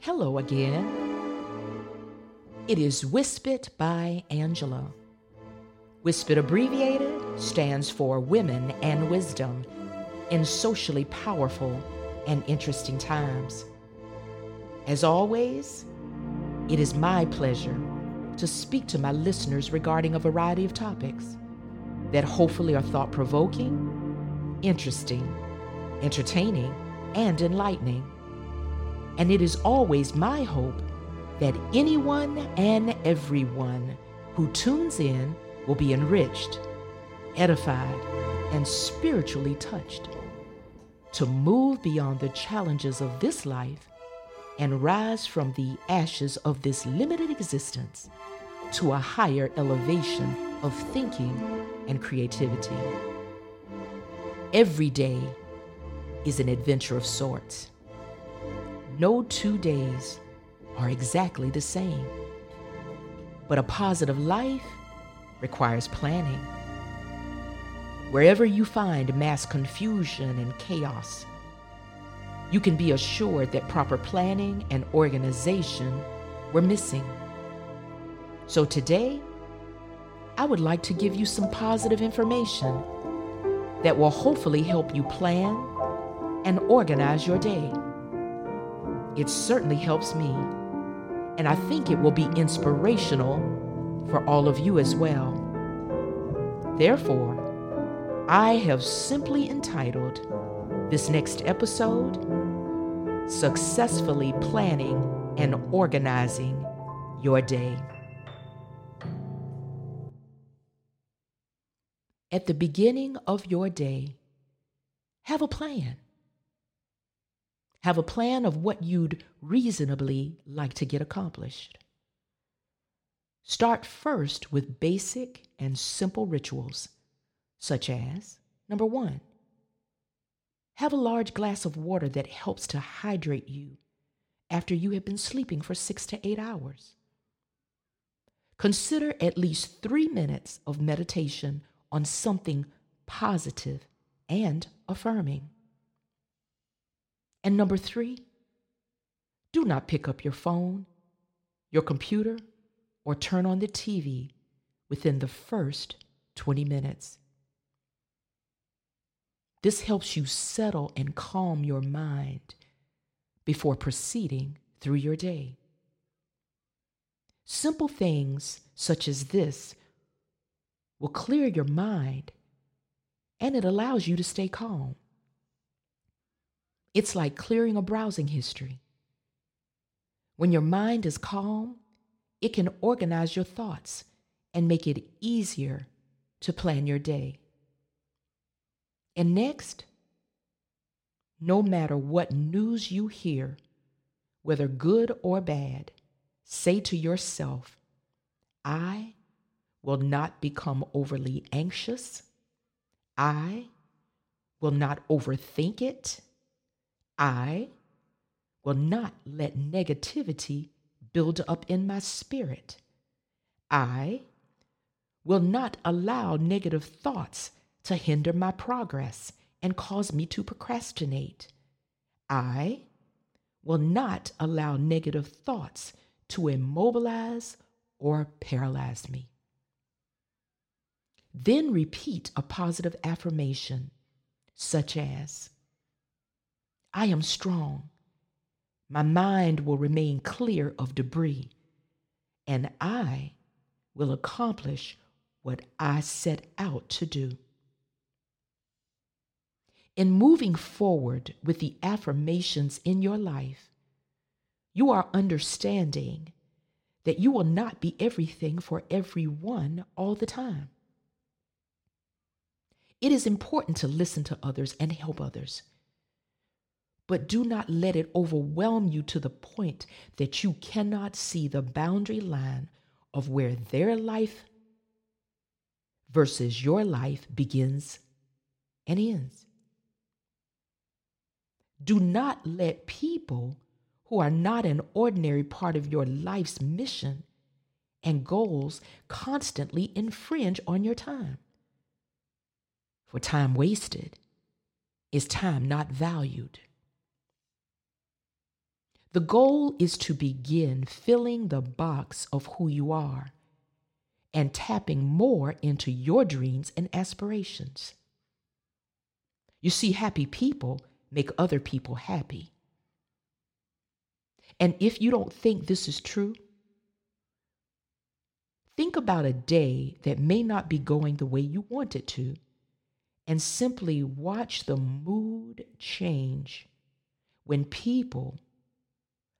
Hello again. It is Wispit by Angela. Wispit abbreviated stands for Women and Wisdom in socially powerful and interesting times. As always, it is my pleasure to speak to my listeners regarding a variety of topics that hopefully are thought provoking, interesting, entertaining, and enlightening. And it is always my hope that anyone and everyone who tunes in will be enriched, edified, and spiritually touched to move beyond the challenges of this life and rise from the ashes of this limited existence to a higher elevation of thinking and creativity. Every day is an adventure of sorts. No two days are exactly the same. But a positive life requires planning. Wherever you find mass confusion and chaos, you can be assured that proper planning and organization were missing. So today, I would like to give you some positive information that will hopefully help you plan and organize your day. It certainly helps me, and I think it will be inspirational for all of you as well. Therefore, I have simply entitled this next episode Successfully Planning and Organizing Your Day. At the beginning of your day, have a plan. Have a plan of what you'd reasonably like to get accomplished. Start first with basic and simple rituals, such as number one, have a large glass of water that helps to hydrate you after you have been sleeping for six to eight hours. Consider at least three minutes of meditation on something positive and affirming. And number three, do not pick up your phone, your computer, or turn on the TV within the first 20 minutes. This helps you settle and calm your mind before proceeding through your day. Simple things such as this will clear your mind and it allows you to stay calm. It's like clearing a browsing history. When your mind is calm, it can organize your thoughts and make it easier to plan your day. And next, no matter what news you hear, whether good or bad, say to yourself, I will not become overly anxious. I will not overthink it. I will not let negativity build up in my spirit. I will not allow negative thoughts to hinder my progress and cause me to procrastinate. I will not allow negative thoughts to immobilize or paralyze me. Then repeat a positive affirmation, such as I am strong. My mind will remain clear of debris, and I will accomplish what I set out to do. In moving forward with the affirmations in your life, you are understanding that you will not be everything for everyone all the time. It is important to listen to others and help others. But do not let it overwhelm you to the point that you cannot see the boundary line of where their life versus your life begins and ends. Do not let people who are not an ordinary part of your life's mission and goals constantly infringe on your time. For time wasted is time not valued. The goal is to begin filling the box of who you are and tapping more into your dreams and aspirations. You see, happy people make other people happy. And if you don't think this is true, think about a day that may not be going the way you want it to and simply watch the mood change when people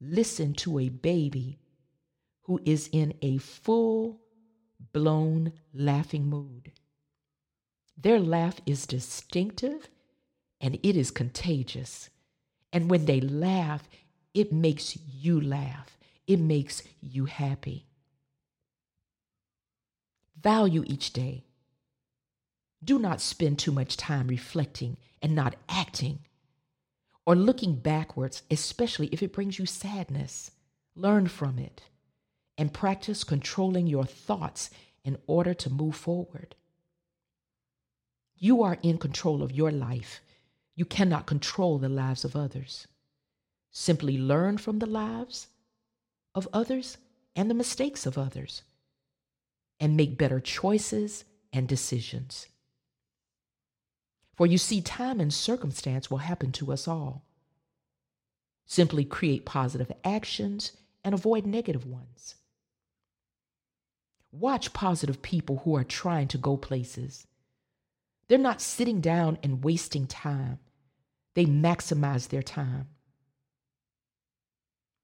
listen to a baby who is in a full blown laughing mood. Their laugh is distinctive and it is contagious. And when they laugh, it makes you laugh, it makes you happy. Value each day. Do not spend too much time reflecting and not acting or looking backwards, especially if it brings you sadness. Learn from it and practice controlling your thoughts in order to move forward. You are in control of your life. You cannot control the lives of others. Simply learn from the lives of others and the mistakes of others and make better choices and decisions. For you see, time and circumstance will happen to us all. Simply create positive actions and avoid negative ones. Watch positive people who are trying to go places. They're not sitting down and wasting time, they maximize their time.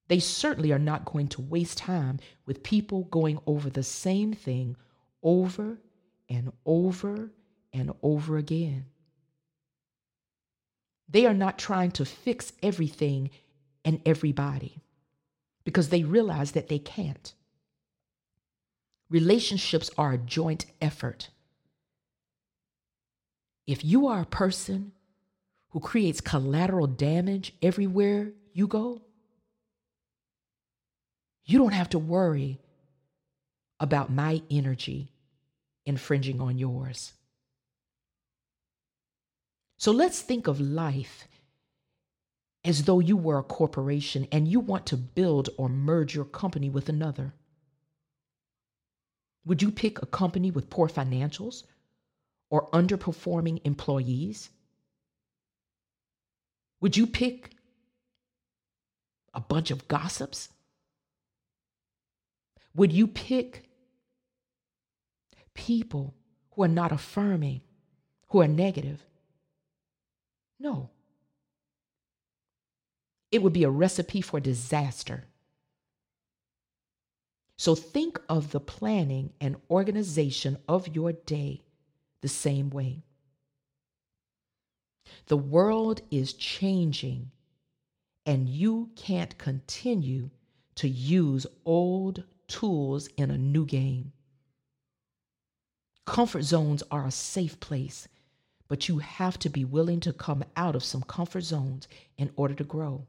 They certainly are not going to waste time with people going over the same thing over and over and over again. They are not trying to fix everything and everybody because they realize that they can't. Relationships are a joint effort. If you are a person who creates collateral damage everywhere you go, you don't have to worry about my energy infringing on yours. So let's think of life as though you were a corporation and you want to build or merge your company with another. Would you pick a company with poor financials or underperforming employees? Would you pick a bunch of gossips? Would you pick people who are not affirming, who are negative? No. It would be a recipe for disaster. So think of the planning and organization of your day the same way. The world is changing, and you can't continue to use old tools in a new game. Comfort zones are a safe place, but you have to be willing to come out of some comfort zones in order to grow.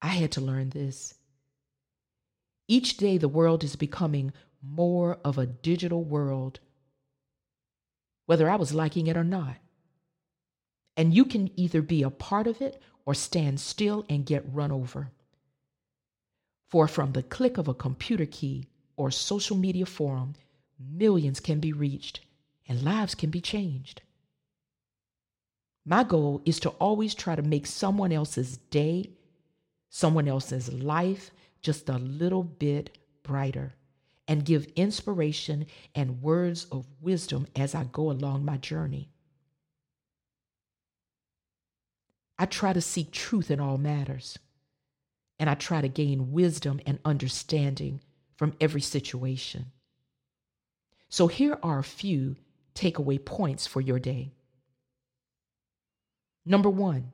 I had to learn this. Each day, the world is becoming more of a digital world, whether I was liking it or not. And you can either be a part of it or stand still and get run over. For from the click of a computer key or social media forum, millions can be reached and lives can be changed. My goal is to always try to make someone else's day, someone else's life, just a little bit brighter and give inspiration and words of wisdom as I go along my journey. I try to seek truth in all matters, and I try to gain wisdom and understanding from every situation. So here are a few takeaway points for your day. Number one,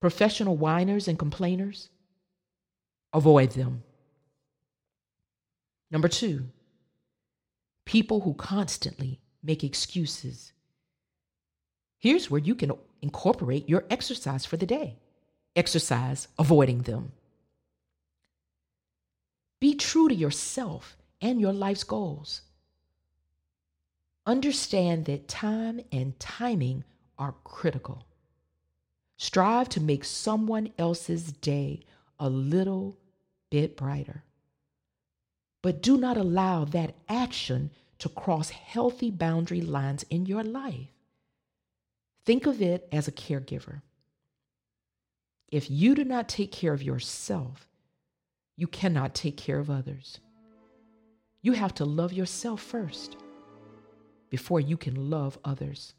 professional whiners and complainers avoid them. Number two, people who constantly make excuses. Here's where you can incorporate your exercise for the day exercise avoiding them. Be true to yourself and your life's goals. Understand that time and timing are critical. Strive to make someone else's day a little bit brighter. But do not allow that action to cross healthy boundary lines in your life. Think of it as a caregiver. If you do not take care of yourself, you cannot take care of others. You have to love yourself first before you can love others.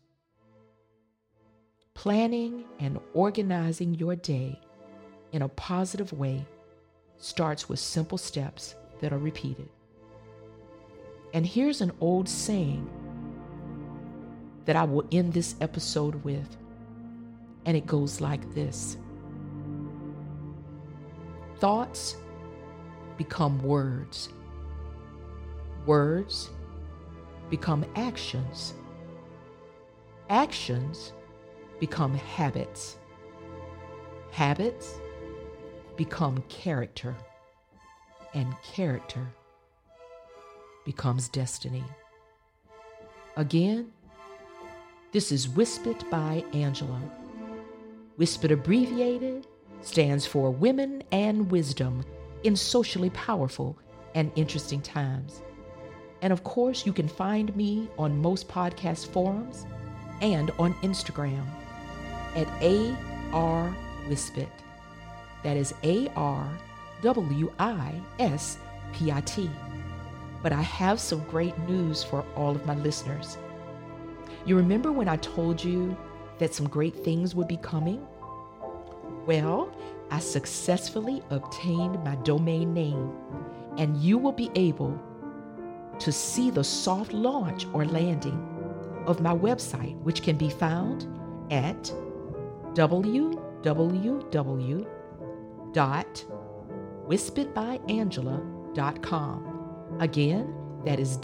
Planning and organizing your day in a positive way starts with simple steps that are repeated. And here's an old saying that I will end this episode with, and it goes like this Thoughts become words, words become actions, actions become habits, habits become character, and character becomes destiny. Again, this is Wispit by Angela. Wispit abbreviated stands for Women and Wisdom in Socially Powerful and Interesting Times. And of course, you can find me on most podcast forums and on Instagram at AR Wispit. That is A R W I S P I T. But I have some great news for all of my listeners. You remember when I told you that some great things would be coming? Well, I successfully obtained my domain name, and you will be able to see the soft launch or landing of my website, which can be found at www.wispitbyangela.com. Again, that is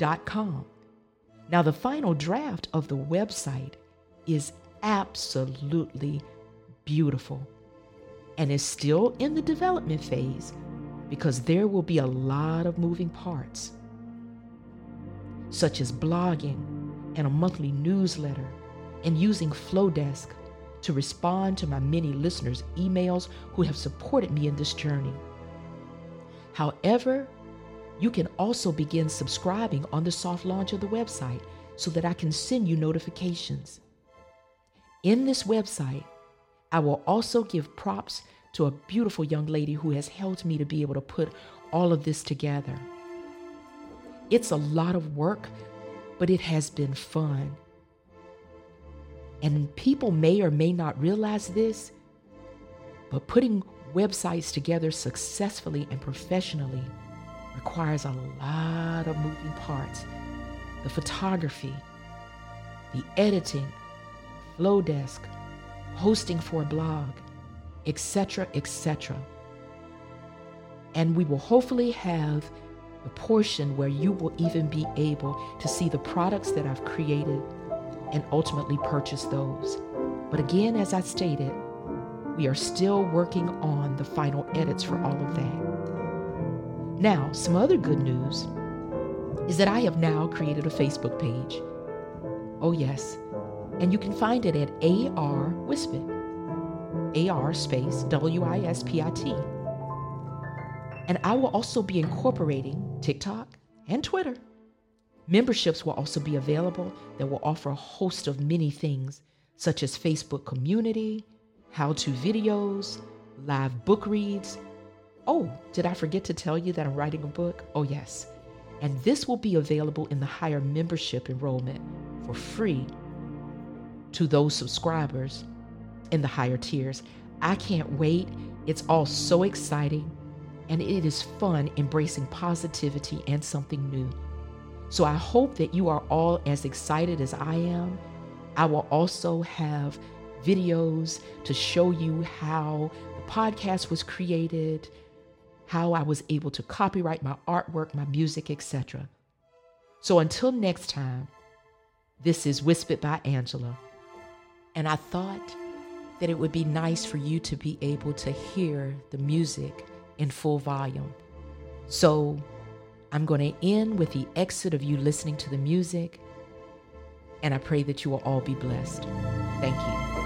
www.wispitbyangela.com. Now, the final draft of the website is absolutely beautiful and is still in the development phase because there will be a lot of moving parts, such as blogging and a monthly newsletter and using Flodesk to respond to my many listeners' emails who have supported me in this journey. However, you can also begin subscribing on the soft launch of the website so that I can send you notifications. In this website, I will also give props to a beautiful young lady who has helped me to be able to put all of this together. It's a lot of work, but it has been fun. And people may or may not realize this, but putting websites together successfully and professionally requires a lot of moving parts the photography, the editing, Flodesk, hosting for a blog, etc., etc. And we will hopefully have a portion where you will even be able to see the products that I've created and ultimately purchase those. But again, as I stated, we are still working on the final edits for all of that. Now, some other good news is that I have now created a Facebook page. Oh, yes, and you can find it at AR Wispit. AR space W I S P I T. And I will also be incorporating TikTok and Twitter. Memberships will also be available that will offer a host of many things, such as Facebook community, how to videos, live book reads. Oh, did I forget to tell you that I'm writing a book? Oh, yes. And this will be available in the higher membership enrollment for free to those subscribers in the higher tiers. I can't wait. It's all so exciting and it is fun embracing positivity and something new. So I hope that you are all as excited as I am. I will also have videos to show you how the podcast was created, how I was able to copyright my artwork, my music, etc. So until next time, this is Wispit by Angela. And I thought that it would be nice for you to be able to hear the music in full volume. So I'm going to end with the exit of you listening to the music, and I pray that you will all be blessed. Thank you.